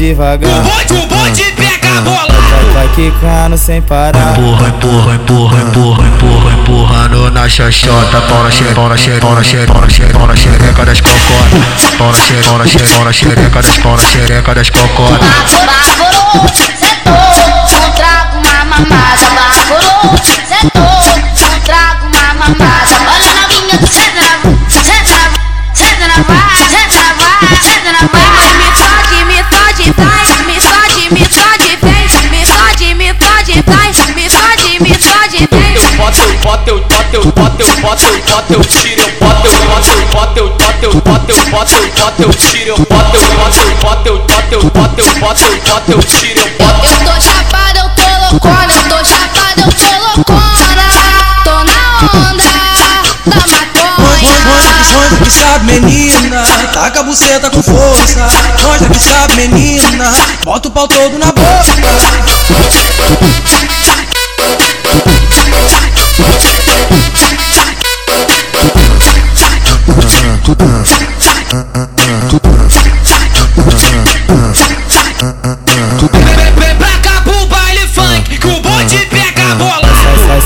devagar. O bonde, o bonde pega a bola. Vai, vai quicando sem parar. Empurra, empurra, empurra, empurra, empurra, empurrando na xoxota. Pau na xereca, pau na xereca, pau na xereca, pau na xereca, das cocotas. Pau na xereca, pau na xereca, pau na xereca das, pau na xereca das cocotas. Baforou, sentou, não trago uma mamada. Baforou, sentou, não trago uma mamada. Olha novinha, senta na, boto, eu boto, eu tiro, eu boto, eu boto, eu boto, eu boto, eu boto, eu boto, eu tiro, eu boto, eu boto, eu boto, eu boto, eu boto, eu boto, eu tiro, eu boto. Eu tô chapada, eu tô loucona, eu tô chapada, eu tô loucona. Tô na onda da maconha. Mostra que sabe, menina. Taca a buceta com força. Mostra que sabe, menina. Bota o pau todo na boca.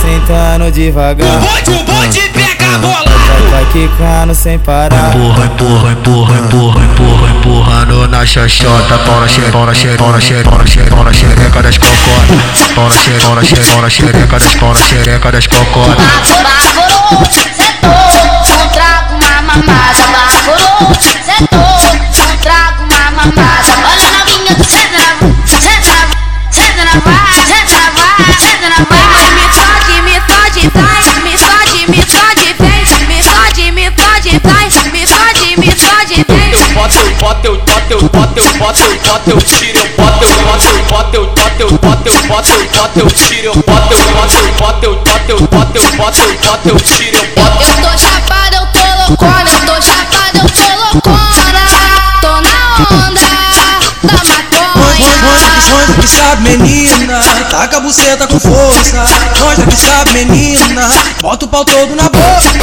Sentando O devagar. bonde, o bonde pega a bola. Vai, vai quicando sem parar. Empurra, empurra, empurra, empurra, empurra, empurrando na xoxota. Pau na xereca, pau na xereca, pau na xereca, pau na xereca, pau na xereca das cocotas. Pau na xereca, pau na xereca, pau na xereca das, pau na xereca das cocotas. Eu boto, eu boto, eu boto, eu boto, eu boto, eu tiro, eu boto, eu boto, eu boto, eu boto, eu boto, eu boto, eu boto, eu tiro, eu boto, eu boto, eu boto, eu boto, eu boto, eu boto, eu boto, eu tiro, eu boto. Eu tô chapada, eu tô loucona, eu tô chapada, eu tô loucona. Tô na onda da maconha. Mostra que sabe, menina. Taca a buceta com força. Mostra que sabe, menina. Bota o pau todo na boca.